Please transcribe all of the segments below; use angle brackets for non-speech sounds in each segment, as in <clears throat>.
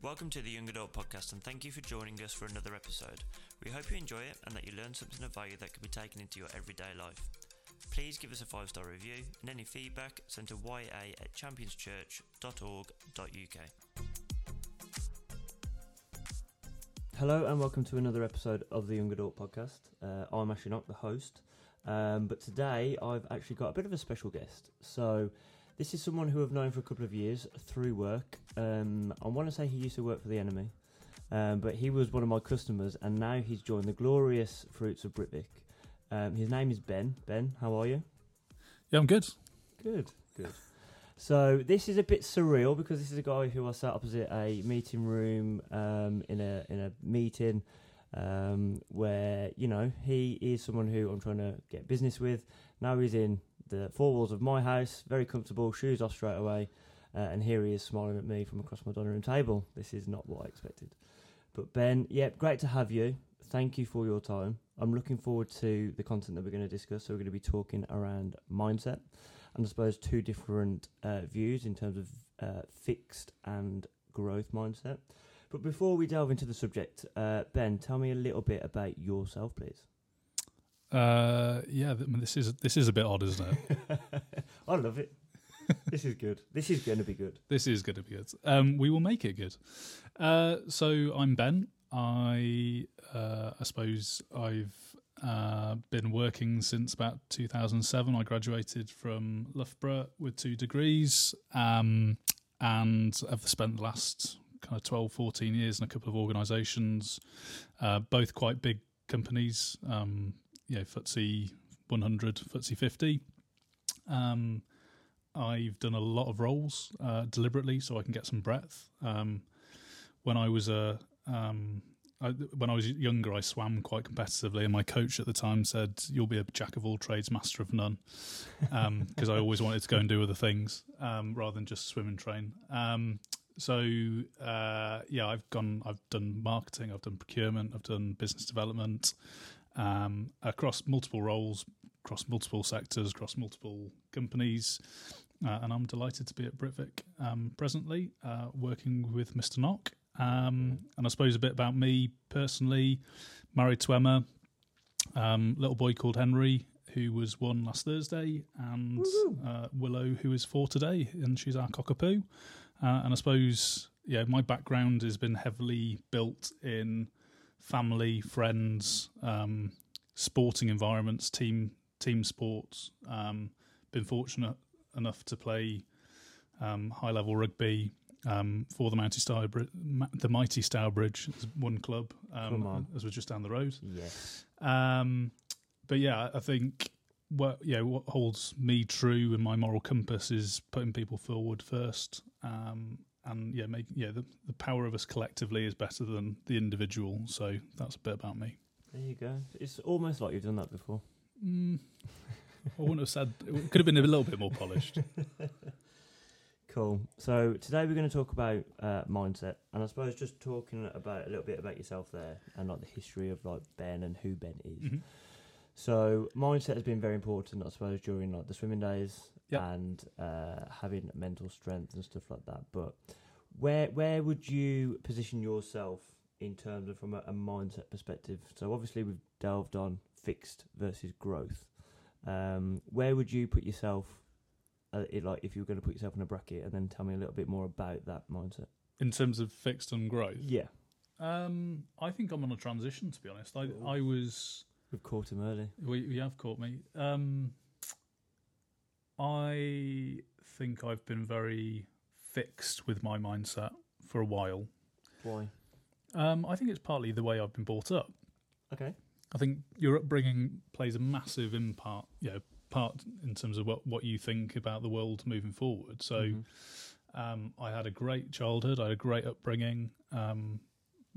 Welcome to the Young Adult Podcast and thank you for joining us for another episode. We hope you enjoy it and that you learn something of value that can be taken into your everyday life. Please give us a five star review and any feedback send to ya at championschurch.org.uk. Hello and welcome to another episode of the Young Adult Podcast. Uh, I'm Ashley the host, um, but today I've actually got a bit of a special guest. So, this is someone who I've known for a couple of years through work. Um, I want to say he used to work for the enemy, um, but he was one of my customers, and now he's joined the glorious fruits of Britvic. Um, his name is Ben. Ben, how are you? Yeah, I'm good. Good, good. So this is a bit surreal because this is a guy who I sat opposite a meeting room um, in a in a meeting um, where you know he is someone who I'm trying to get business with. Now he's in the four walls of my house, very comfortable, shoes off straight away, uh, and here he is smiling at me from across my dining room table. This is not what I expected. But Ben, yep, great to have you. Thank you for your time. I'm looking forward to the content that we're going to discuss. So we're going to be talking around mindset, and I suppose two different uh, views in terms of uh, fixed and growth mindset. But before we delve into the subject, uh, Ben, tell me a little bit about yourself, please. Uh, yeah, th- I mean, this is this is a bit odd, isn't it? <laughs> I love it. this is good. This is going to be good. this is going to be good. Um, we will make it good. Uh, so I'm Ben. I uh, I suppose I've uh, been working since about 2007. I graduated from Loughborough with two degrees, um, and I've spent the last kind of 12, 14 years in a couple of organisations, uh, both quite big companies. Um, you know, FTSE 100, FTSE 50. Um, I've done a lot of roles uh, deliberately so I can get some breadth. Um, when I was a um, I, when I was younger, I swam quite competitively, and my coach at the time said, "You'll be a jack of all trades, master of none," <laughs> because I always wanted to go and do other things um, rather than just swim and train. Um, so uh, yeah, I've gone. I've done marketing, I've done procurement, I've done business development um, across multiple roles, across multiple sectors, across multiple companies. Uh, and I'm delighted to be at Britvic um, presently, uh, working with Mr. Knock. Um, and I suppose a bit about me personally, married to Emma, um, little boy called Henry, who was one last Thursday, and uh, Willow, who is four today, and she's our cockapoo. Uh, and I suppose, yeah, my background has been heavily built in family, friends, um, sporting environments, team team sports. Um, been fortunate enough to play um, high level rugby um, for the Mighty Stourbridge, the Mighty Stourbridge is one club, um, as we're just down the road. Yes. Um, but yeah, I think what yeah what holds me true in my moral compass is putting people forward first. Um, and yeah, make yeah the, the power of us collectively is better than the individual. So that's a bit about me. There you go. It's almost like you've done that before. Mm, I wouldn't have said it could have been a little bit more polished. <laughs> Cool. So today we're going to talk about uh, mindset, and I suppose just talking about a little bit about yourself there, and like the history of like Ben and who Ben is. Mhm. So mindset has been very important, I suppose, during like the swimming days Yep. and uh, having mental strength and stuff like that. But where where would you position yourself in terms of from a, a mindset perspective? So obviously we've delved on fixed versus growth. Um, where would you put yourself? Uh, it, like if you were going to put yourself in a bracket, and then tell me a little bit more about that mindset. In terms of fixed and growth, Yeah, um, I think I'm on a transition. To be honest, I Ooh. I was we've caught him early. We, you have caught me. Um, I think I've been very fixed with my mindset for a while. Why? Um, I think it's partly the way I've been brought up. Okay. I think your upbringing plays a massive impact, you know, part in terms of what, what you think about the world moving forward. So Mhm. um, I had a great childhood. I had a great upbringing. Um,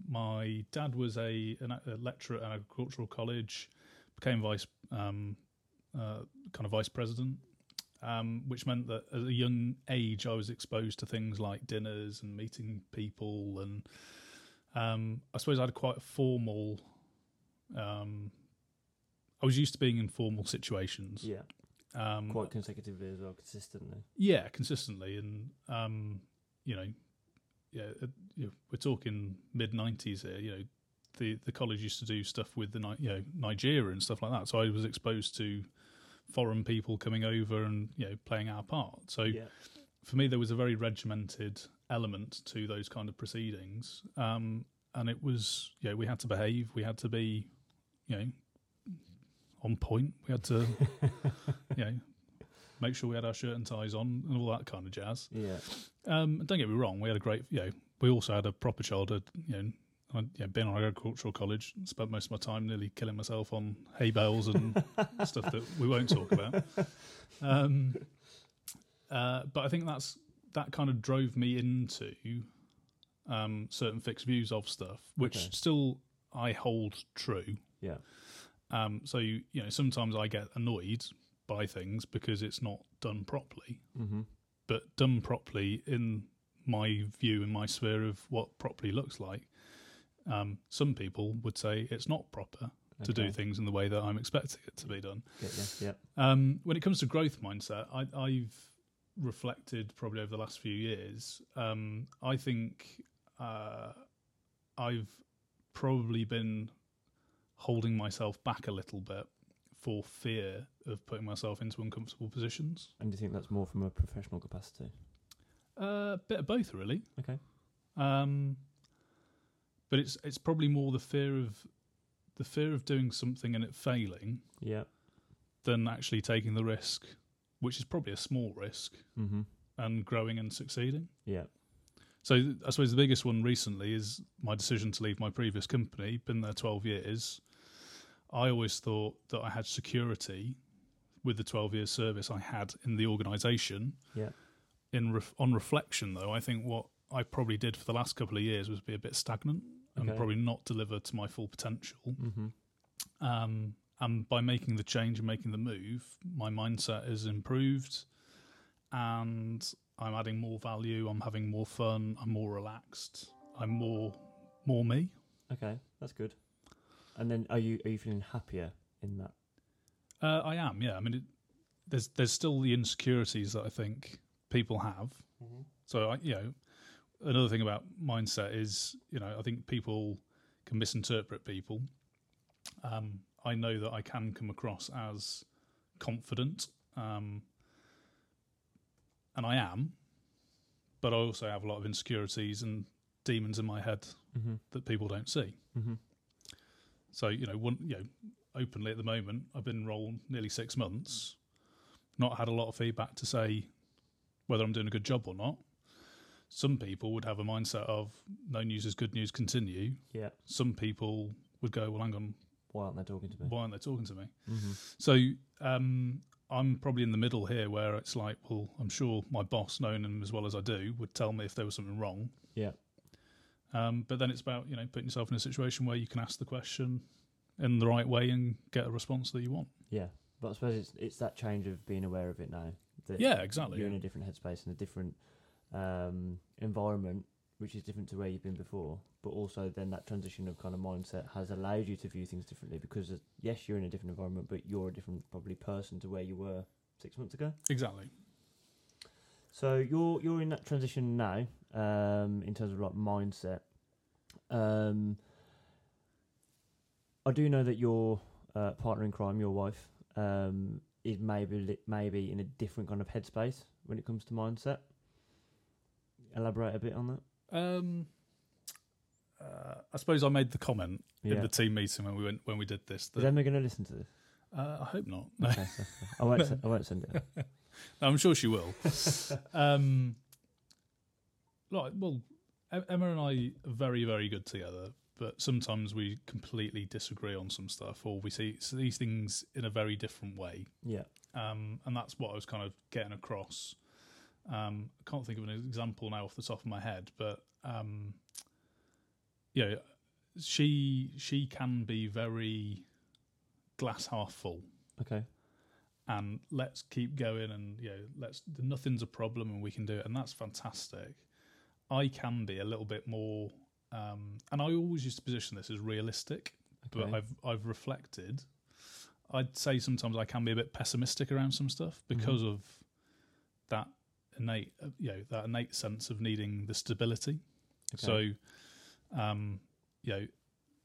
my dad was a, an, a lecturer at an agricultural college, became vice um, uh, kind of vice president, um, which meant that at a young age I was exposed to things like dinners and meeting people, and um, I suppose I had quite a formal. Um, I was used to being in formal situations. Yeah, Um, quite consecutively as well, consistently. yeah, consistently, and um, you know, yeah, uh, you know, we're talking mid '90s here. You know, the the college used to do stuff with the you know Nigeria and stuff like that. So I was exposed to foreign people coming over and you know playing our part. So yeah, for me, there was a very regimented element to those kind of proceedings, um, and it was yeah, we had to behave, we had to be, you know, on point. We had to, <laughs> you know, make sure we had our shirt and ties on and all that kind of jazz. yeah, Um, don't get me wrong, we had a great, you know, we also had a proper childhood. You know, I'd you been on agricultural college, spent most of my time nearly killing myself on hay bales and <laughs> stuff that we won't talk about. Um, uh, but I think that's that kind of drove me into um, certain fixed views of stuff, which Okay. still I hold true. yeah, Um, so you, you know, sometimes I get annoyed by things because it's not done properly mm-hmm. but done properly in my view, in my sphere of what properly looks like. Um, some people would say it's not proper to do things in the way that I'm expecting it to be done. Get ya, yeah, Um, when it comes to growth mindset, I, I've reflected probably over the last few years. Um, I think uh, I've probably been holding myself back a little bit for fear of putting myself into uncomfortable positions. And do you think that's more from a professional capacity? A uh, bit of both, really. Okay. Um, but it's it's probably more the fear of the fear of doing something and it failing Yeah. than actually taking the risk, which is probably a small risk, Mm-hmm. and growing and succeeding. Yeah. So I suppose the biggest one recently is my decision to leave my previous company. Been there twelve years. I always thought that I had security with the twelve years service I had in the organisation. Yeah. In ref- on reflection, though, I think what I probably did for the last couple of years was be a bit stagnant and Okay. probably not deliver to my full potential. Mm-hmm. Um, and by making the change and making the move, my mindset has improved, and I'm adding more value. I'm having more fun. I'm more relaxed. I'm more more me. Okay, that's good. And then, are you are you feeling happier in that? Uh, I am. Yeah. I mean, it, there's there's still the insecurities that I think people have. So I, you know, another thing about mindset is, you know, I think people can misinterpret people. Um, I know that I can come across as confident, um, and I am, but I also have a lot of insecurities and demons in my head Mm-hmm. that people don't see. Mm-hmm. So you know, one you know, openly at the moment, I've been enrolled nearly six months, not had a lot of feedback to say whether I'm doing a good job or not. Some people would have a mindset of no news is good news, continue. Yeah. Some people would go, well, hang on, Why aren't they talking to me? why aren't they talking to me? Mm-hmm. So um, I'm probably in the middle here, where it's like, well, I'm sure my boss, knowing him as well as I do, would tell me if there was something wrong. Yeah. Um, but then it's about you know putting yourself in a situation where you can ask the question in the right way and get a response that you want. Yeah. But I suppose it's it's that change of being aware of it now. That Yeah, exactly. You're in a different headspace and a different um, environment, which is different to where you've been before. But also, then that transition of kind of mindset has allowed you to view things differently because, yes, you're in a different environment, but you're a different probably person to where you were six months ago. Exactly. So you're you're in that transition now, um, in terms of like mindset. Um, I do know that your uh, partner in crime, your wife, um, is maybe maybe in a different kind of headspace when it comes to mindset. Elaborate a bit on that. Um, uh, I suppose I made the comment Yeah. in the team meeting when we went when we did this. Is That, Emma going to listen to this? uh, I hope not. No, Okay, so- I won't. se- I won't send it. <laughs> I'm sure she will. <laughs> um, like, well, Em- Emma and I are very, very good together, but sometimes we completely disagree on some stuff, or we see, see these things in a very different way. Yeah. um, and that's what I was kind of getting across. Um, I can't think of an example now off the top of my head, but um, you know, she she can be very glass half full, Okay. and let's keep going, and you know, let's nothing's a problem, and we can do it, and that's fantastic. I can be a little bit more, um, and I always used to position this as realistic, but I've I've reflected. I'd say sometimes I can be a bit pessimistic around some stuff because of that innate, uh, you know, that innate sense of needing the stability. So, um, you know,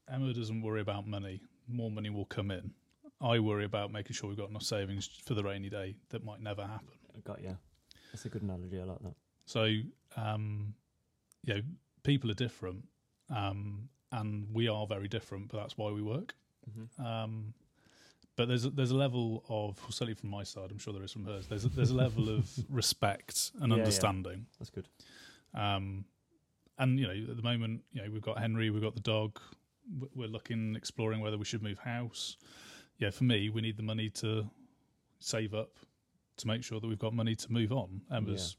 Emma doesn't worry about money. More money will come in. I worry about making sure we've got enough savings for the rainy day that might never happen. I got you. That's a good analogy. I like that. So, um, you know, people are different, um, and we are very different, but that's why we work. Mm-hmm. Um, but there's a, there's a level of certainly from my side, I'm sure there is from hers. There's a, there's a level of <laughs> respect and Yeah, yeah. understanding. That's good. Um, and you know, at the moment, you know, we've got Henry, we've got the dog. We're looking, exploring whether we should move house. Yeah, for me, we need the money to save up to make sure that we've got money to move on. Emma's,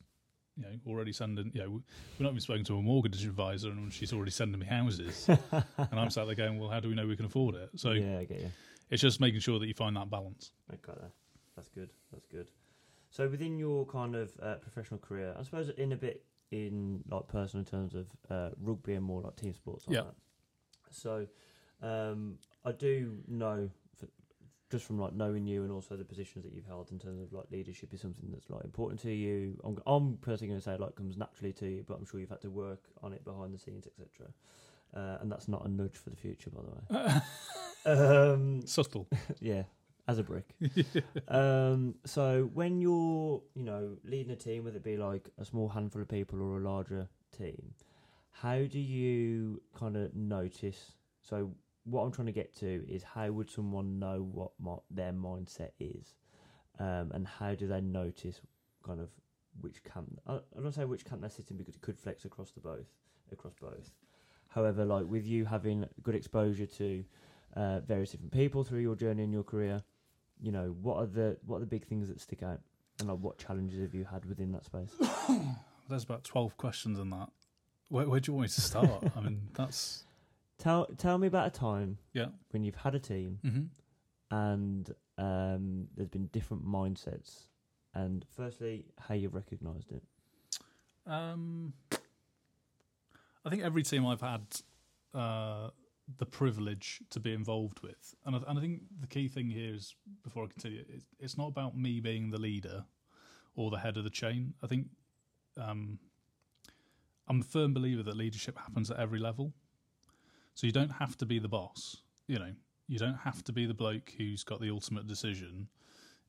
you know, already sending. You know, we're not even spoken to a mortgage advisor, and she's already sending me houses. <laughs> and I'm sat there going, "Well, how do we know we can afford it?" So yeah, I get you. It's just making sure that you find that balance. I got that. That's good. That's good. So within your kind of uh, professional career, I suppose in a bit in like personal terms of uh, rugby and more like team sports. Like Yeah. That. So um, I do know, just from like knowing you and also the positions that you've held in terms of like leadership is something that's like important to you. I'm, I'm personally going to say like comes naturally to you, but I'm sure you've had to work on it behind the scenes, etc. Uh, and that's not a nudge for the future, by the way. <laughs> um, Subtle. <laughs> yeah, as a brick. <laughs> um, so when you're, you know, leading a team, whether it be like a small handful of people or a larger team, how do you kind of notice? So what I'm trying to get to is how would someone know what their mindset is, um, and how do they notice kind of which camp? I, I don't say which camp they're sitting because it could flex across the both, across both. However, like with you having good exposure to uh, various different people through your journey in your career, you know, what are the what are the big things that stick out, and like what challenges have you had within that space? <coughs> There's about twelve questions in that. Where, where do you want me to start? I mean, <laughs> that's Tell tell me about a time yeah. when you've had a team hmm and um, there's been different mindsets, and firstly, how you've recognised it. Um, I think every team I've had uh, the privilege to be involved with, and I, and I think the key thing here is before I continue, it's, it's not about me being the leader or the head of the chain. I think um, I'm a firm believer that leadership happens at every level, so you don't have to be the boss. You know, you don't have to be the bloke who's got the ultimate decision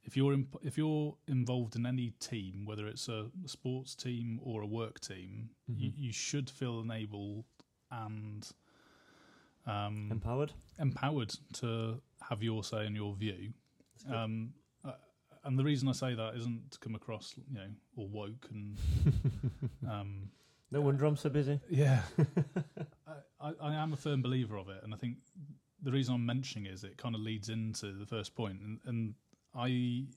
if you're in, if you're involved in any team, whether it's a, sports team or a work team, you, Mhm. you should feel enabled and um, Empowered. empowered to have your say and your view. Um, uh, and the reason I say that isn't to come across, you know, all woke and <laughs> um, no wonder I'm so busy. yeah. <laughs> I, I, I am a firm believer of it, and I think the reason I'm mentioning is it kind of leads into the first point, and, and I, you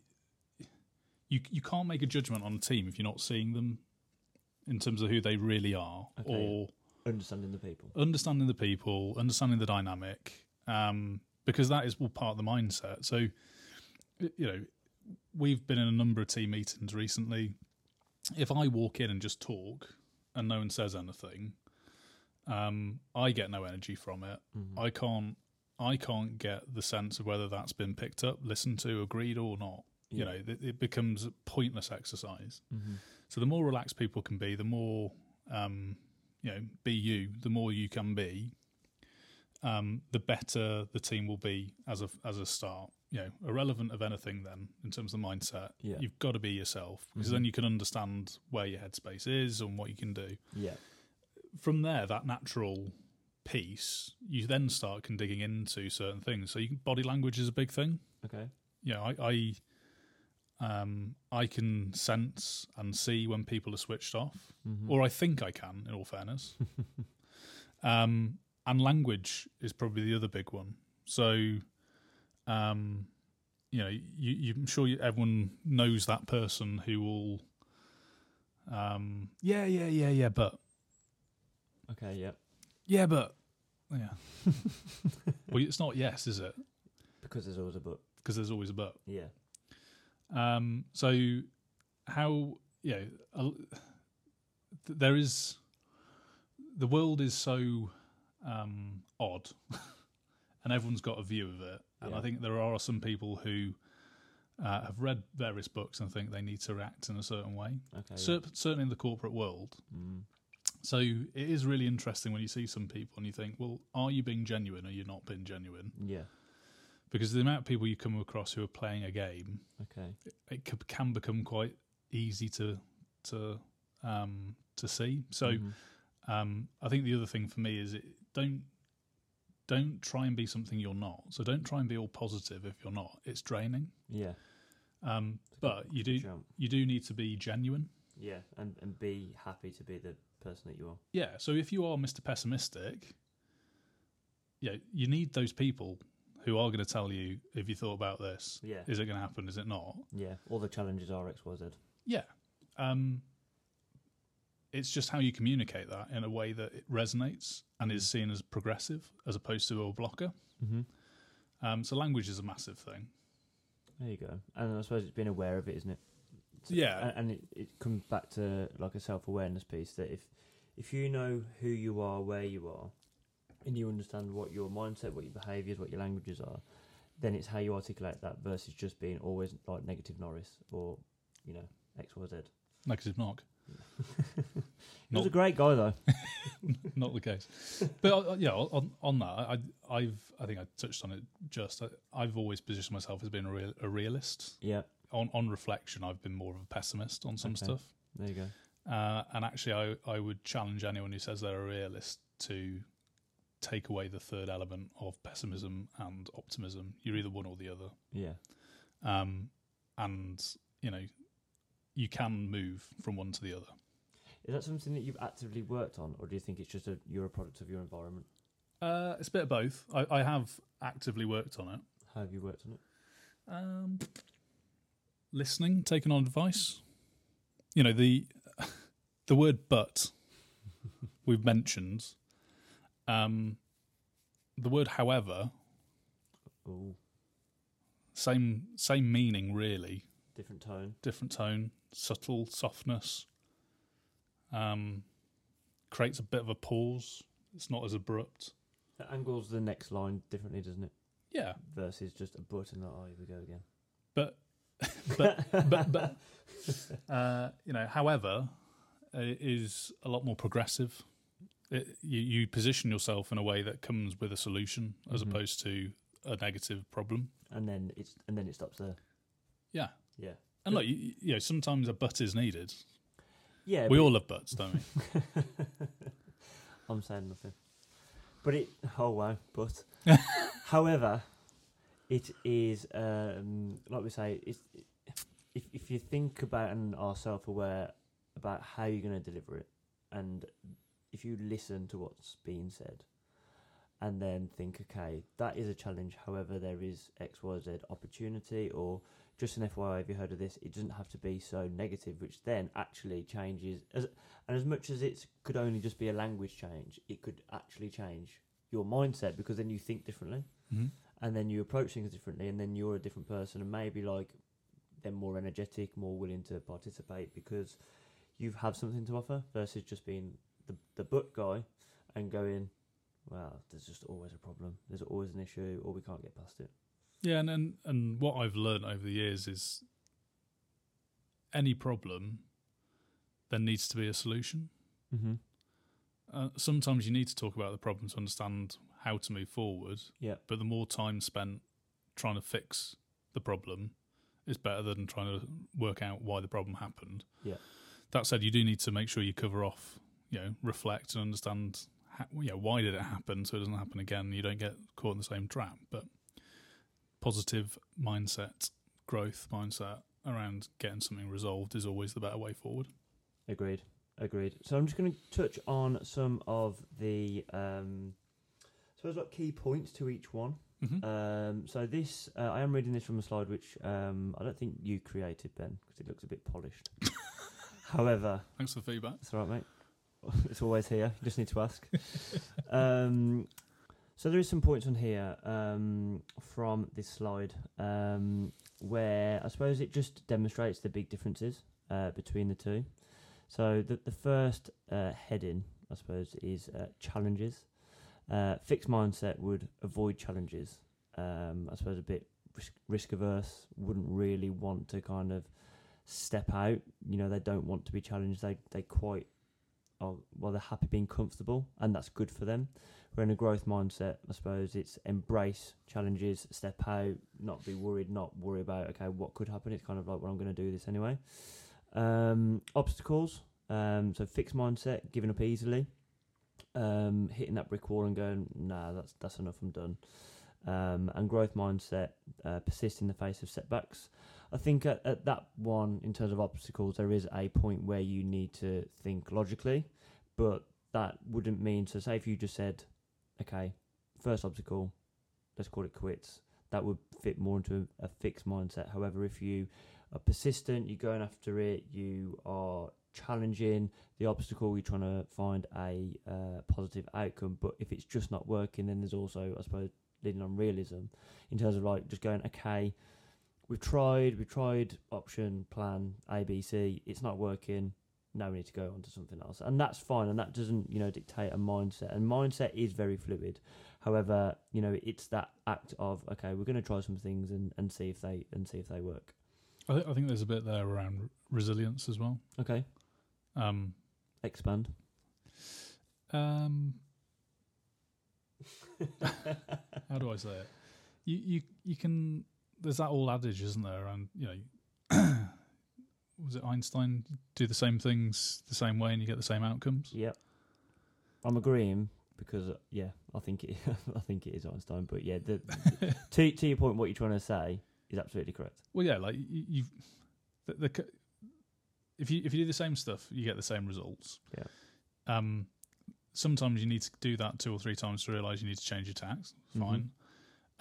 you can't make a judgment on a team if you're not seeing them in terms of who they really are, Okay, or Understanding the people. understanding the people, understanding the dynamic, um, because that is all part of the mindset. So, you know, we've been in a number of team meetings recently. If I walk in and just talk and no one says anything, um, I get no energy from it. Mhm. I can't. I can't get the sense of whether that's been picked up, listened to, agreed or not. You know, it, it becomes a pointless exercise. Mhm. So the more relaxed people can be, the more um, you know, be you. The more you can be, um, the better the team will be as a as a start. You know, irrelevant of anything. Then in terms of the mindset, Yeah. you've got to be yourself because Mhm. then you can understand where your headspace is and what you can do. Yeah. From there, that natural piece, you then start can digging into certain things. So you can, body language is a big thing Okay. you know, I, I um I can sense and see when people are switched off, Mhm. or I think I can. In all fairness, <laughs> um, and language is probably the other big one. So, um, you know, you, you, I'm sure you, everyone knows that person who will, um, yeah, yeah, yeah, yeah, but okay. Yeah. yeah, but yeah. <laughs> well, it's not yes, is it? Because there's always a but. Because there's always a but. Yeah. Um, so how you know th- there is the world is so um, odd, <laughs> and everyone's got a view of it. And Yeah. I think there are some people who uh, have read various books and think they need to react in a certain way. Okay. Cer- certainly in the corporate world, Mm. So it is really interesting when you see some people and you think, well, are you being genuine or you're not being genuine? Yeah. Because the amount of people you come across who are playing a game, Okay. it c- can become quite easy to to um, to see. So Mhm. um, I think the other thing for me is it don't don't try and be something you're not. So don't try and be all positive if you're not. It's draining. yeah. Um, but you do Jump. you do need to be genuine. Yeah, and and be happy to be the person that you are. Yeah. So if you are Mr. Pessimistic, yeah, you need those people who are going to tell you if you thought about this, Yeah. is it going to happen? Is it not? Yeah. All the challenges are X, Y, Z. Yeah. Um, it's just how you communicate that in a way that it resonates and is seen as progressive as opposed to a blocker. Mm-hmm. Um, so language is a massive thing. There you go. And I suppose it's being aware of it, isn't it? So- Yeah. And it, it comes back to like a self awareness piece that if if you know who you are, where you are, and you understand what your mindset, what your behaviours, what your languages are, then it's how you articulate that versus just being always like negative Norris or you know X Y Z. Negative knock. <laughs> He was a great guy though. <laughs> not the case. But uh, yeah, on on that, I, I've I think I touched on it. Just I, I've always positioned myself as being a, real, a realist. yeah. On on reflection, I've been more of a pessimist on some Okay. stuff. There you go. Uh, and actually, I I would challenge anyone who says they're a realist to take away the third element of pessimism and optimism. You're either one or the other. Yeah. Um, and you know, you can move from one to the other. Is that something that you've actively worked on, or do you think it's just a you're a product of your environment? Uh, it's a bit of both. I, I have actively worked on it. How have you worked on it? Um, listening, taking on advice. You know the <laughs> the word "but" we've mentioned. Um, the word "however" Oh, same same meaning really, different tone. different tone, subtle softness. Um, creates a bit of a pause. It's not as abrupt. It angles the next line differently, doesn't it? Yeah, Versus just a but and oh, here we go again. but <laughs> but but but <laughs> uh, you know, however, it is a lot more progressive. It, you, you position yourself in a way that comes with a solution as Mhm. opposed to a negative problem. And then it's and then it stops there. Yeah, Yeah. and look, you, you know, sometimes a butt is needed. Yeah. we all love butts, don't we? <laughs> I'm saying nothing. But it. Oh wow. But. <laughs> however, it is um, like we say. It's if if you think about and are self aware about how you're going to deliver it, and if you listen to what's being said, and then think, okay, that is a challenge. However, there is X, Y, Z opportunity, or just an FYI, have you heard of this? It doesn't have to be so negative, which then actually changes. As and as much as it could only just be a language change, it could actually change your mindset because then you think differently, hmm and then you approach things differently, and then you're a different person, and maybe like they're more energetic, more willing to participate because you have something to offer versus just being the the butt guy and going, well, there's just always a problem, there's always an issue, or we can't get past it. Yeah, and, and and what I've learned over the years is any problem there needs to be a solution. Mm-hmm. Uh, sometimes you need to talk about the problem to understand how to move forward. Yeah. But the more time spent trying to fix the problem is better than trying to work out why the problem happened. Yeah. That said, you do need to make sure you cover off, you know, reflect and understand, how, you know, why did it happen so it doesn't happen again. You don't get caught in the same trap. But positive mindset, growth mindset around getting something resolved is always the better way forward. Agreed. Agreed. So I'm just going to touch on some of the, um, I suppose, like key points to each one. Mm-hmm. Um, so this, uh, I am reading this from a slide which um, I don't think you created, Ben, because it looks a bit polished. <laughs> However, Thanks for the feedback. that's right, mate. <laughs> It's always here. You just need to ask. <laughs> um, so there is some points on here um, from this slide um, where I suppose it just demonstrates the big differences uh, between the two. So the the first uh, heading, I suppose, is uh, challenges. Uh, fixed mindset would avoid challenges. Um, I suppose a bit risk, risk averse. Wouldn't really want to kind of step out. You know, they don't want to be challenged. They they quite are well, they're happy being comfortable, and that's good for them. We're in a growth mindset, I suppose. It's embrace challenges, step out, not be worried, not worry about okay, what could happen. It's kind of like, well, I'm going to do this anyway. Um, obstacles, um, so fixed mindset, giving up easily, um, hitting that brick wall and going, nah, that's that's enough, I'm done. Um, and growth mindset, uh, persist in the face of setbacks. I think at, at that one, in terms of obstacles, there is a point where you need to think logically, but that wouldn't mean so. Say if you just said, okay, first obstacle, let's call it quits. That would fit more into a, a fixed mindset. However, if you are persistent, you're going after it, you are challenging the obstacle, you're trying to find a uh, positive outcome. But if it's just not working, then there's also, I suppose, leaning on realism in terms of like just going, okay, we've tried, we've tried option, plan, A, B, C, it's not working. Now we need to go on to something else, and that's fine, and that doesn't, you know, dictate a mindset. And mindset is very fluid. However, you know, it's that act of okay, we're going to try some things and, and see if they and see if they work. I, th- I think there's a bit there around resilience as well. Okay, Um, expand. um, <laughs> how do I say it? You you you can. There's that old adage, isn't there? Around you know, <clears throat> was it Einstein? Do the same things the same way, and you get the same outcomes. Yep, I'm agreeing because yeah, I think it, <laughs> I think it is Einstein. But yeah, the, <laughs> to to your point, what you're trying to say is absolutely correct. Well, yeah, like you, you've the, the if you if you do the same stuff, you get the same results. Yeah. Um, sometimes you need to do that two or three times to realize you need to change your tax. Fine.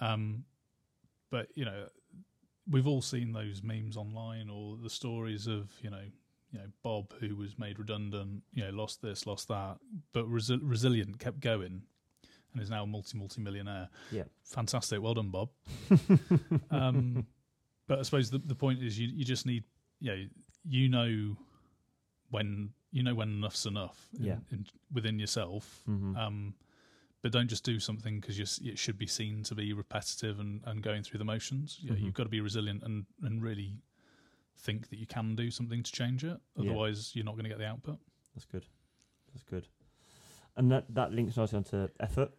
Um, but you know, we've all seen those memes online or the stories of you know, you know Bob who was made redundant, you know, lost this, lost that, but resi- resilient, kept going, and is now a multi multi millionaire. Yeah. fantastic. Well done, Bob. <laughs> um, but I suppose the the point is you you just need you know you know when you know when enough's enough in, Yeah. in, within yourself. hmm Um, but don't just do something because it should be seen to be repetitive and, and going through the motions. You Mhm. You've got to be resilient and, and really think that you can do something to change it. Yeah. Otherwise, you're not going to get the output. That's good. That's good. And that that links nicely onto effort.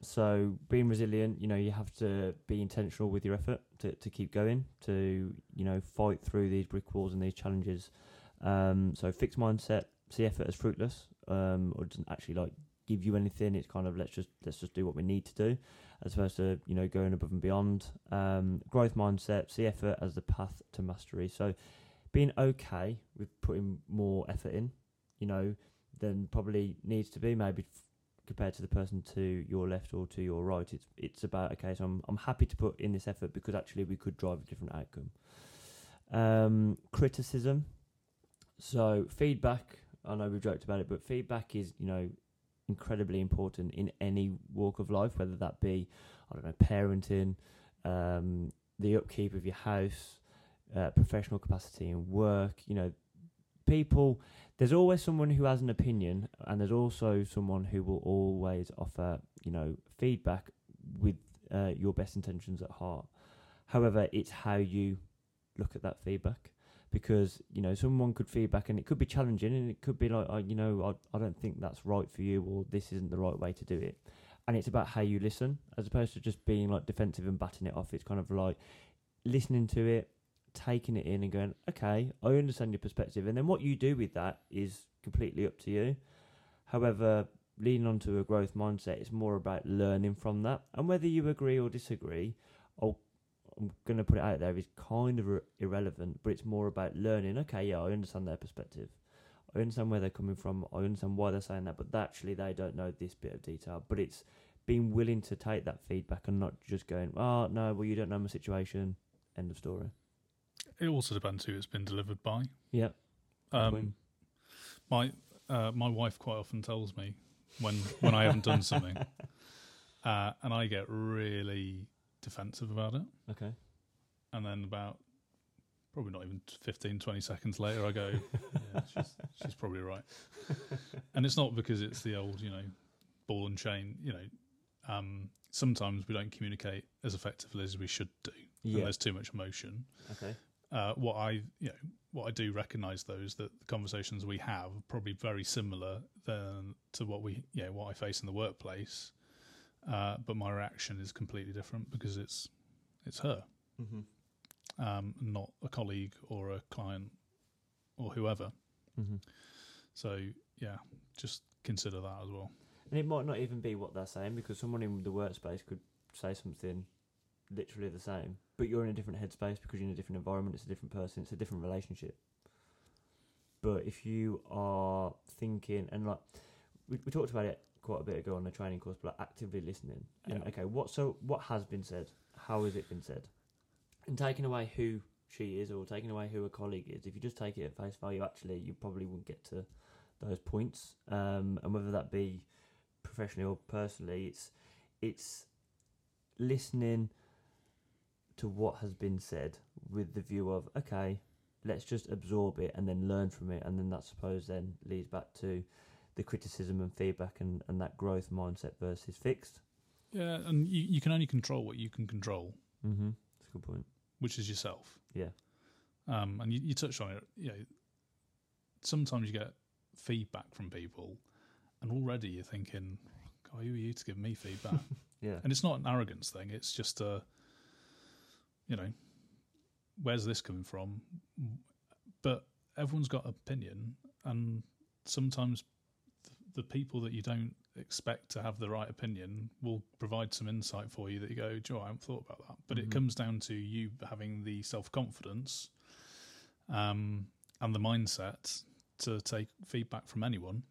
So being resilient, you know, you have to be intentional with your effort to, to keep going, to, you know, fight through these brick walls and these challenges. Um, so fixed mindset, see effort as fruitless, um, or doesn't actually like give you anything. It's kind of let's just let's just do what we need to do, as opposed to you know going above and beyond. Um, growth mindset, see effort as the path to mastery. So being okay with putting more effort in, you know, than probably needs to be maybe f- compared to the person to your left or to your right. It's it's about okay, so I'm I'm happy to put in this effort because actually we could drive a different outcome. Um, criticism, so feedback. I know we've joked about it, but feedback is you know incredibly important in any walk of life, whether that be I don't know parenting, um, the upkeep of your house, uh, professional capacity in work. You know, people. There's always someone who has an opinion, and there's also someone who will always offer you know feedback with uh, your best intentions at heart. However, it's how you look at that feedback because you know someone could feedback and it could be challenging and it could be like oh, you know I, I don't think that's right for you or this isn't the right way to do it. And it's about how you listen as opposed to just being like defensive and batting it off. It's kind of like listening to it taking it in and going okay i understand your perspective. And then what you do with that is completely up to you. However leaning onto a growth mindset it's more about learning from that. And whether you agree or disagree I'll I'm going to put it out there is kind of ir- irrelevant, but it's more about learning. Okay, yeah, I understand their perspective. I understand where they're coming from. I understand why they're saying that, but actually they don't know this bit of detail. But it's being willing to take that feedback and not just going, oh, no, well, you don't know my situation. End of story. It also depends who it's been delivered by. Yeah. Um, my uh, my wife quite often tells me when when I haven't done something, <laughs> uh, and I get really defensive about it. okay. And then about probably not even 15, 20 seconds later, I go, <laughs> yeah, she's, she's probably right. <laughs> and it's not because it's the old, you know, ball and chain. You know, um, sometimes we don't communicate as effectively as we should do. and Yeah. there's too much emotion. Okay. Uh, what I you know what I do recognise though is that the conversations we have are probably very similar than to what we you know what I face in the workplace. Uh, but my reaction is completely different because it's it's her, Mm-hmm. um, not a colleague or a client or whoever. Mm-hmm. So yeah, just consider that as well. And it might not even be what they're saying because someone in the workspace could say something literally the same, but you're in a different headspace because you're in a different environment. It's a different person. It's a different relationship. But if you are thinking and like we, we talked about it quite a bit ago on the training course, but like actively listening and Yeah. okay, what so what has been said? How has it been said? And taking away who she is or taking away who a colleague is, if you just take it at face value, actually you probably wouldn't get to those points. Um, and whether that be professionally or personally, it's it's listening to what has been said with the view of okay, let's just absorb it and then learn from it, and then that suppose then leads back to the criticism and feedback and, and that growth mindset versus fixed. Yeah, and you, you can only control what you can control, Mm-hmm. That's a good point. which is yourself. Yeah. Um, and you, you touched on it. You know, sometimes you get feedback from people, and already you're thinking, "God, who are you to give me feedback?" <laughs> Yeah. and it's not an arrogance thing. It's just a, you know, where's this coming from? But everyone's got opinion, and sometimes the people that you don't expect to have the right opinion will provide some insight for you that you go, Joe, I haven't thought about that. But Mhm. it comes down to you having the self confidence um, and the mindset to take feedback from anyone,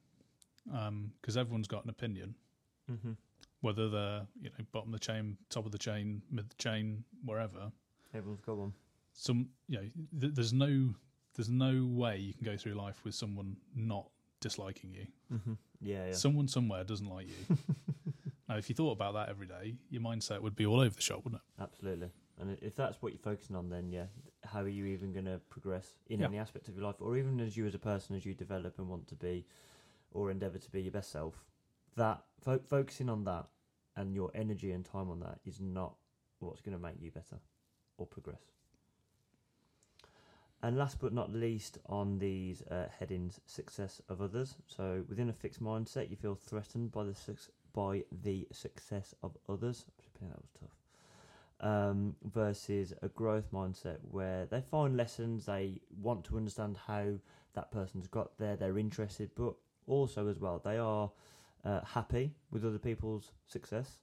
because everyone's got an opinion Mm-hmm. whether they're you know bottom of the chain, top of the chain, mid the chain, wherever. Everyone's got one. Some you know, th- there's no there's no way you can go through life with someone not disliking you. Mm-hmm. Yeah, yeah. Someone somewhere doesn't like you. <laughs> now, if you thought about that every day, your mindset would be all over the shop, wouldn't it? Absolutely. And if that's what you're focusing on, then yeah, how are you even going to progress in Yeah. any aspect of your life, or even as you as a person, as you develop and want to be, or endeavour to be your best self? That fo- focusing on that and your energy and time on that is not what's going to make you better or progress. And last but not least, on these uh, headings, success of others. So within a fixed mindset, you feel threatened by the suc by the success of others. That was tough um, versus a growth mindset where they find lessons, they want to understand how that person's got there, they're interested, but also as well they are uh, happy with other people's success.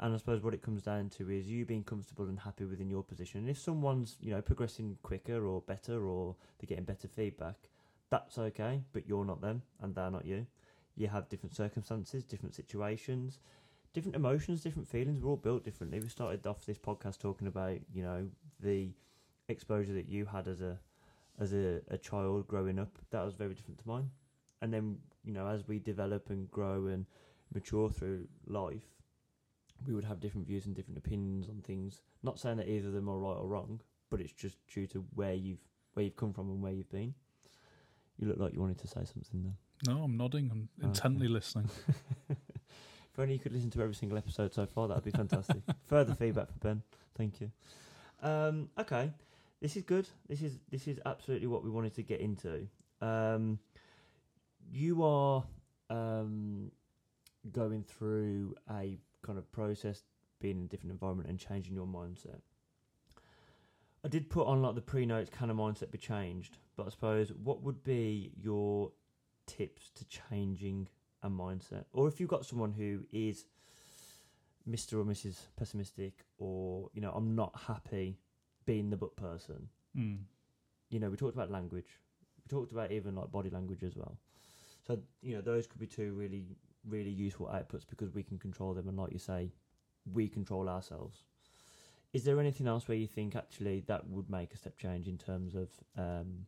And I suppose what it comes down to is you being comfortable and happy within your position. And if someone's you know progressing quicker or better or they're getting better feedback, that's okay. But you're not them, and they're not you. You have different circumstances, different situations different emotions, different feelings. We're all built differently. We started off this podcast talking about, you know, the exposure that you had as a as a, a child growing up. That was very different to mine. And then, you know, as we develop and grow and mature through life, we would have different views and different opinions on things. Not saying that either of them are right or wrong, but it's just due to where you've where you've come from and where you've been. You look like you wanted to say something there. No, I'm nodding. I'm Okay. intently listening. <laughs> If only you could listen to every single episode so far, that'd be fantastic. <laughs> Further feedback for Ben. Thank you. Um, okay, this is good. This is this is absolutely what we wanted to get into. Um, you are um, going through a kind of process, being in a different environment and changing your mindset. I did put on like the pre notes, can a mindset be changed? But I suppose what would be your tips to changing a mindset, or if you've got someone who is Mr. or Mrs. pessimistic, or you know, I'm not happy being the book person. Mm. You know, we talked about language. We talked about even like body language as well. So you know, those could be two really, really useful outputs because we can control them, and like you say, we control ourselves. Is there anything else where you think actually that would make a step change in terms of um,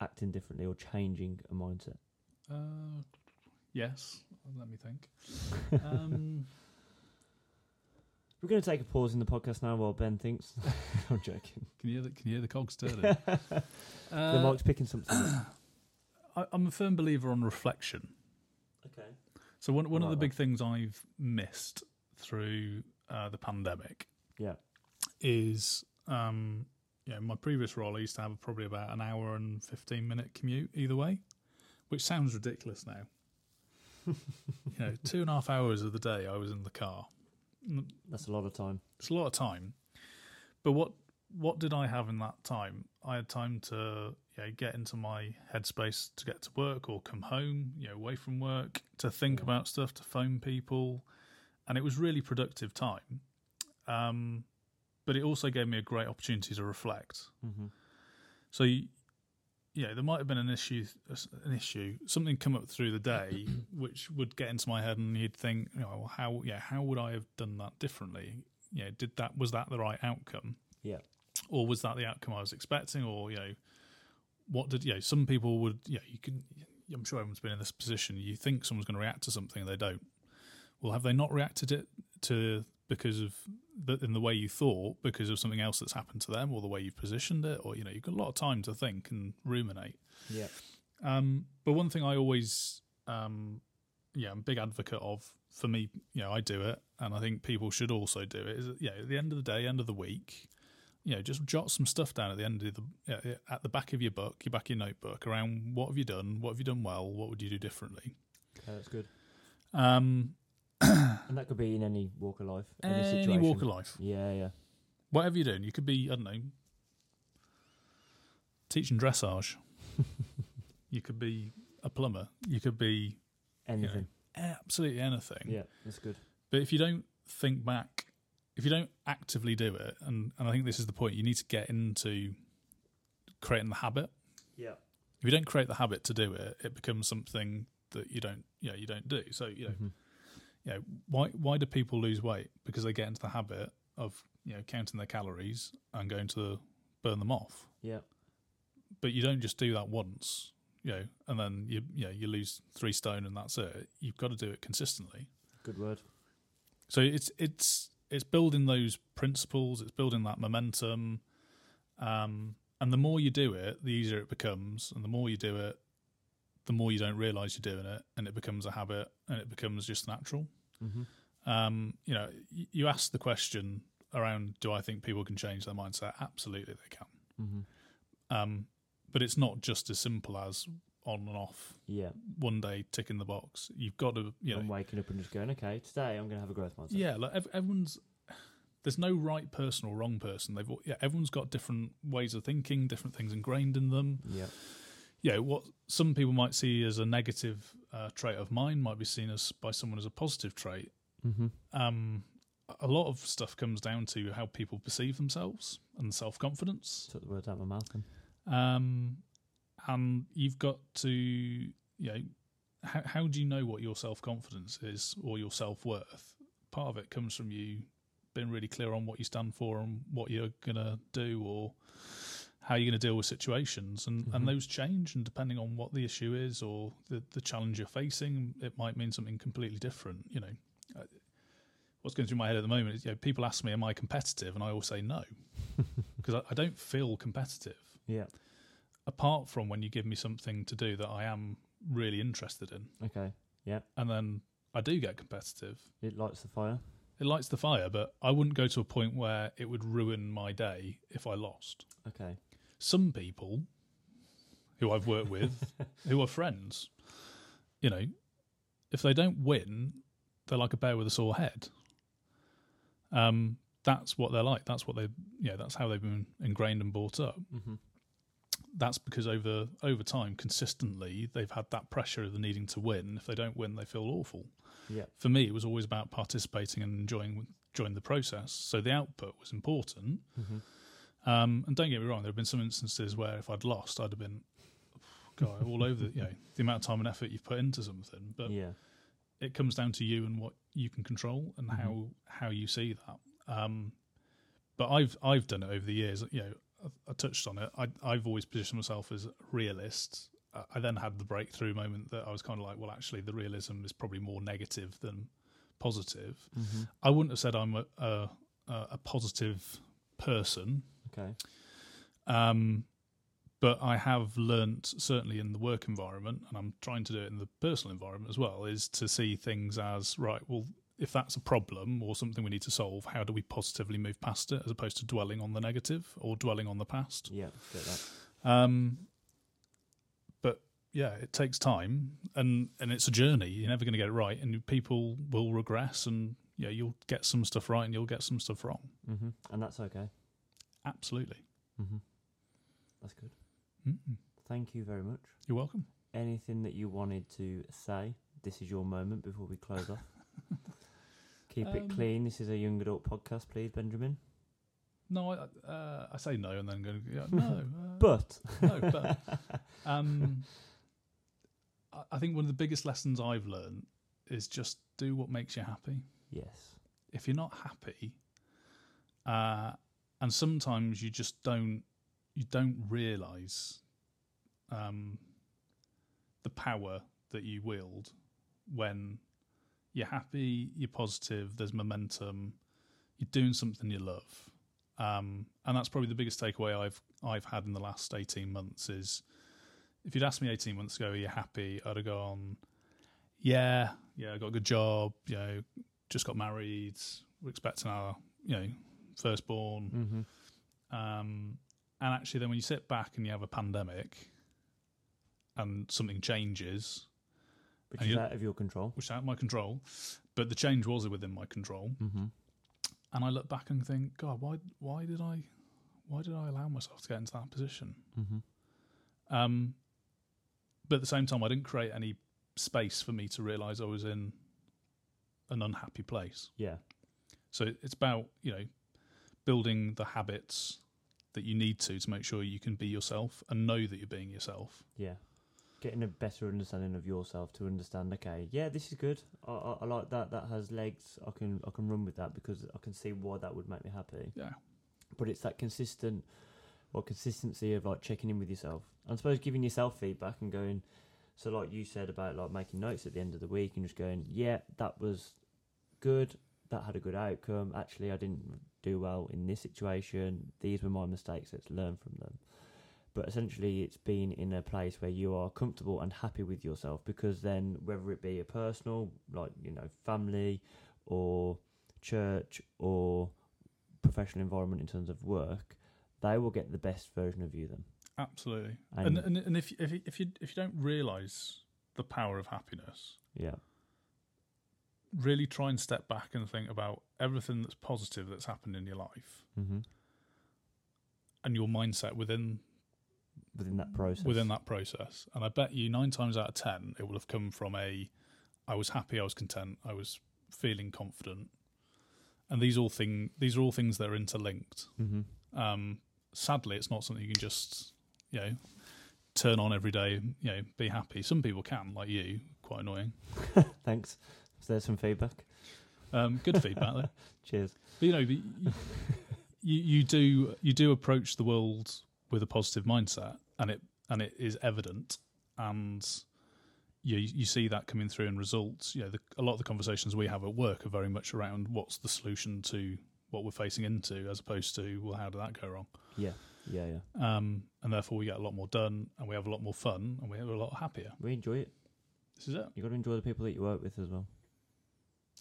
acting differently or changing a mindset? Uh, yes. Let me think. <laughs> Um, We're going to take a pause in the podcast now while Ben thinks. <laughs> I'm joking. can you hear the, can you hear the cogs turning? <laughs> the Uh, mic's picking something. up. <clears throat> I, I'm a firm believer on reflection. So one one of the that. big things I've missed through uh, the pandemic Yeah. is um, yeah, my previous role, I used to have probably about an hour and 15 minute commute either way, which sounds ridiculous now. <laughs> you know, two and a half hours of the day I was in the car. That's a lot of time. It's a lot of time. But what what did I have in that time? I had time to you know, get into my headspace to get to work or come home, you know, away from work, to think Yeah. about stuff, to phone people, and it was really productive time. Um, but it also gave me a great opportunity to reflect. hmm So, you, yeah, there might have been an issue, an issue, something come up through the day <clears throat> which would get into my head, and you'd think, you know, well, how, yeah, how would I have done that differently? Yeah, did that was that the right outcome? Yeah. or was that the outcome I was expecting? Or you know, what did you know? Some people would, yeah, you can. I'm sure everyone's been in this position. You think someone's going to react to something, and they don't. Well, have they not reacted it to because of the, in the way you thought because of something else that's happened to them, or the way you've positioned it, or you know, you've got a lot of time to think and ruminate. Yeah. Um, but one thing I always, um, yeah, I'm a big advocate of. For me, you know, I do it, and I think people should also do it. Is that, yeah, at the end of the day, end of the week, you know, just jot some stuff down at the end of the at the back of your book, your back of your notebook, around what have you done, what have you done well, what would you do differently. Okay, that's good. Um, <coughs> And that could be in any walk of life, any, any situation. walk of life, Yeah, yeah. whatever you're doing, you could be I don't know, teaching dressage. <laughs> you could be a plumber. You could be Anything. absolutely anything. Yeah, that's good. But if you don't think back, if you don't actively do it, and, and I think this is the point, you need to get into creating the habit. Yeah. If you don't create the habit to do it, it becomes something that you don't, you know, you don't do. So you know, Mhm. you know, why why do people lose weight? Because they get into the habit of you know counting their calories and going to burn them off. Yeah. But you don't just do that once, you know, and then you you know you lose three stone and that's it. You've got to do it consistently. Good word. So it's it's it's building those principles. It's building that momentum, um, and the more you do it, the easier it becomes. And the more you do it, the more you don't realize you're doing it, and it becomes a habit, and it becomes just natural. hmm Um, you know, you ask the question around: Do I think people can change their mindset? Absolutely, they can. hmm Um, but it's not just as simple as on and off. Yeah. One day, ticking the box. You've got to, you know, I'm waking up and just going, okay, today I'm going to have a growth mindset. Yeah, like everyone's. There's no right person or wrong person. They've all- yeah, everyone's got different ways of thinking, different things ingrained in them. Yeah. Yeah, what some people might see as a negative uh, trait of mine might be seen as by someone as a positive trait. hmm Um, a lot of stuff comes down to how people perceive themselves and self confidence. Took the words out of my mouth. Then. Um, and you've got to, you know, how, how do you know what your self confidence is or your self worth? Part of it comes from you being really clear on what you stand for and what you're going to do or how you're going to deal with situations. And, Mhm. and those change. And depending on what the issue is or the, the challenge you're facing, it might mean something completely different. You know, Uh, what's going through my head at the moment is, you know, people ask me, Am I competitive? And I always say no <laughs> because I, I don't feel competitive Yeah. Apart from when you give me something to do that I am really interested in, Okay. Yeah. and then I do get competitive. It lights the fire. It lights the fire, but I wouldn't go to a point where it would ruin my day if I lost. Okay. Some people who I've worked with, <laughs> who are friends, you know, if they don't win, they're like a bear with a sore head. Um, that's what they're like. That's what they, you know, that's how they've been ingrained and brought up. Mm hmm that's because over over time, consistently, they've had that pressure of the needing to win. If they don't win, they feel awful. Yeah. For me, it was always about participating and enjoying enjoying the process. So the output was important. hmm Um, and don't get me wrong, there have been some instances where if I'd lost, I'd have been, God, all over the you know the amount of time and effort you've put into something. But Yeah. it comes down to you and what you can control and Mhm. how how you see that. Um, but I've I've done it over the years. You know, I, touched on it. I, I've always positioned myself as a realist. I, then had the breakthrough moment that I was kind of like, well, actually, the realism is probably more negative than positive. hmm I wouldn't have said I'm a a, a positive person. Okay. Um, but I have learnt, certainly in the work environment, and I'm trying to do it in the personal environment as well, is to see things as right. Well, if that's a problem or something we need to solve, how do we positively move past it as opposed to dwelling on the negative or dwelling on the past? Yeah, get that. Um, but yeah, it takes time and, and it's a journey. You're never going to get it right, and people will regress, and yeah, you'll get some stuff right and you'll get some stuff wrong. hmm And that's okay. Absolutely. hmm That's good. Mm-mm. Thank you very much. You're welcome. Anything that you wanted to say? This is your moment before we close off. <laughs> Keep it Um, clean. This is a young adult podcast, please, Benjamin. No, I, uh, I say no and then go, yeah, <laughs> no. Uh, But no, but um, I- I think one of the biggest lessons I've learned is just do what makes you happy. yes, If you're not happy, uh, and sometimes you just don't, you don't realize um, the power that you wield when you're happy, you're positive, there's momentum, you're doing something you love. Um, and that's probably the biggest takeaway I've I've had in the last eighteen months is if you'd asked me eighteen months ago, are you happy? I'd have gone, Yeah, yeah, I got a good job, you know, just got married, we're expecting our, you know, firstborn. hmm Um, and actually then when you sit back and you have a pandemic and something changes, which And is you- out of your control. which is out of my control, but the change was within my control. hmm And I look back and think, God, why why did I why did I allow myself to get into that position? hmm Um, but at the same time, I didn't create any space for me to realize I was in an unhappy place. Yeah, So it's about you know building the habits that you need to to make sure you can be yourself and know that you're being yourself. yeah. Getting a better understanding of yourself to understand. Okay, yeah, this is good. I, I, I like that. That has legs. I can I can run with that because I can see why that would make me happy. Yeah, but it's that consistent or consistency of like checking in with yourself. And I suppose giving yourself feedback and going so like you said about like making notes at the end of the week and just going, Yeah, that was good, that had a good outcome. Actually I didn't do well in this situation. These were my mistakes, let's learn from them. But essentially it's being in a place where you are comfortable and happy with yourself because then whether it be a personal, like, you know, family or church or professional environment in terms of work, they will get the best version of you then. absolutely. And- And and, and if if you- if you if you don't realize the power of happiness, Yeah. really try and step back and think about everything that's positive that's happened in your life hmm and your mindset within Within that process. within that process. And I bet you nine times out of ten, it will have come from a, I was happy, I was content, I was feeling confident, and these all thing these are all things that are interlinked. hmm Um, sadly, it's not something you can just you know turn on every day. You know, be happy. Some people can, like you, quite annoying. <laughs> Thanks. So there's some feedback. Um, good feedback there. <laughs> Cheers. But you know, you you do you do approach the world with a positive mindset, and it and it is evident, and you you see that coming through in results. You know, the, a lot of the conversations we have at work are very much around what's the solution to what we're facing into, as opposed to well, how did that go wrong? Yeah. Yeah, yeah. Um, and therefore, we get a lot more done, and we have a lot more fun, and we're a lot happier. We enjoy it. This is it. you got to enjoy the people that you work with as well.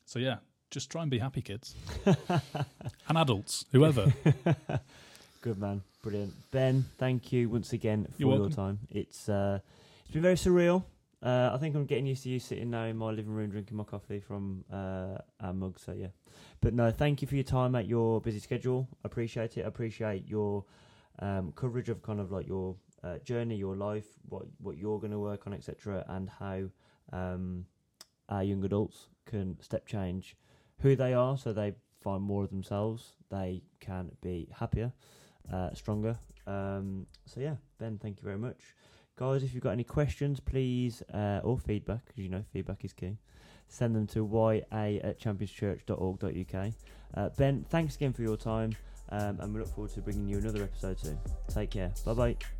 So yeah, just try and be happy, kids, <laughs> and adults, whoever. <laughs> Good man. Brilliant. Ben, thank you once again for You're your welcome. time. It's uh, It's been very surreal. Uh, I think I'm getting used to you sitting now in my living room drinking my coffee from uh, our mug. So yeah, but no, thank you for your time at your busy schedule. I appreciate it. I appreciate your um, coverage of kind of like your uh, journey, your life, what what you're going to work on, etc., and how um, our young adults can step change who they are, so they find more of themselves. They can be happier, uh, stronger. Um, so yeah, Ben, thank you very much. Guys, if you've got any questions, please, uh, or feedback, because you know feedback is key, send them to ya at championschurch.org.uk. Uh, ben, thanks again for your time, um, and we look forward to bringing you another episode soon. Take care. Bye bye.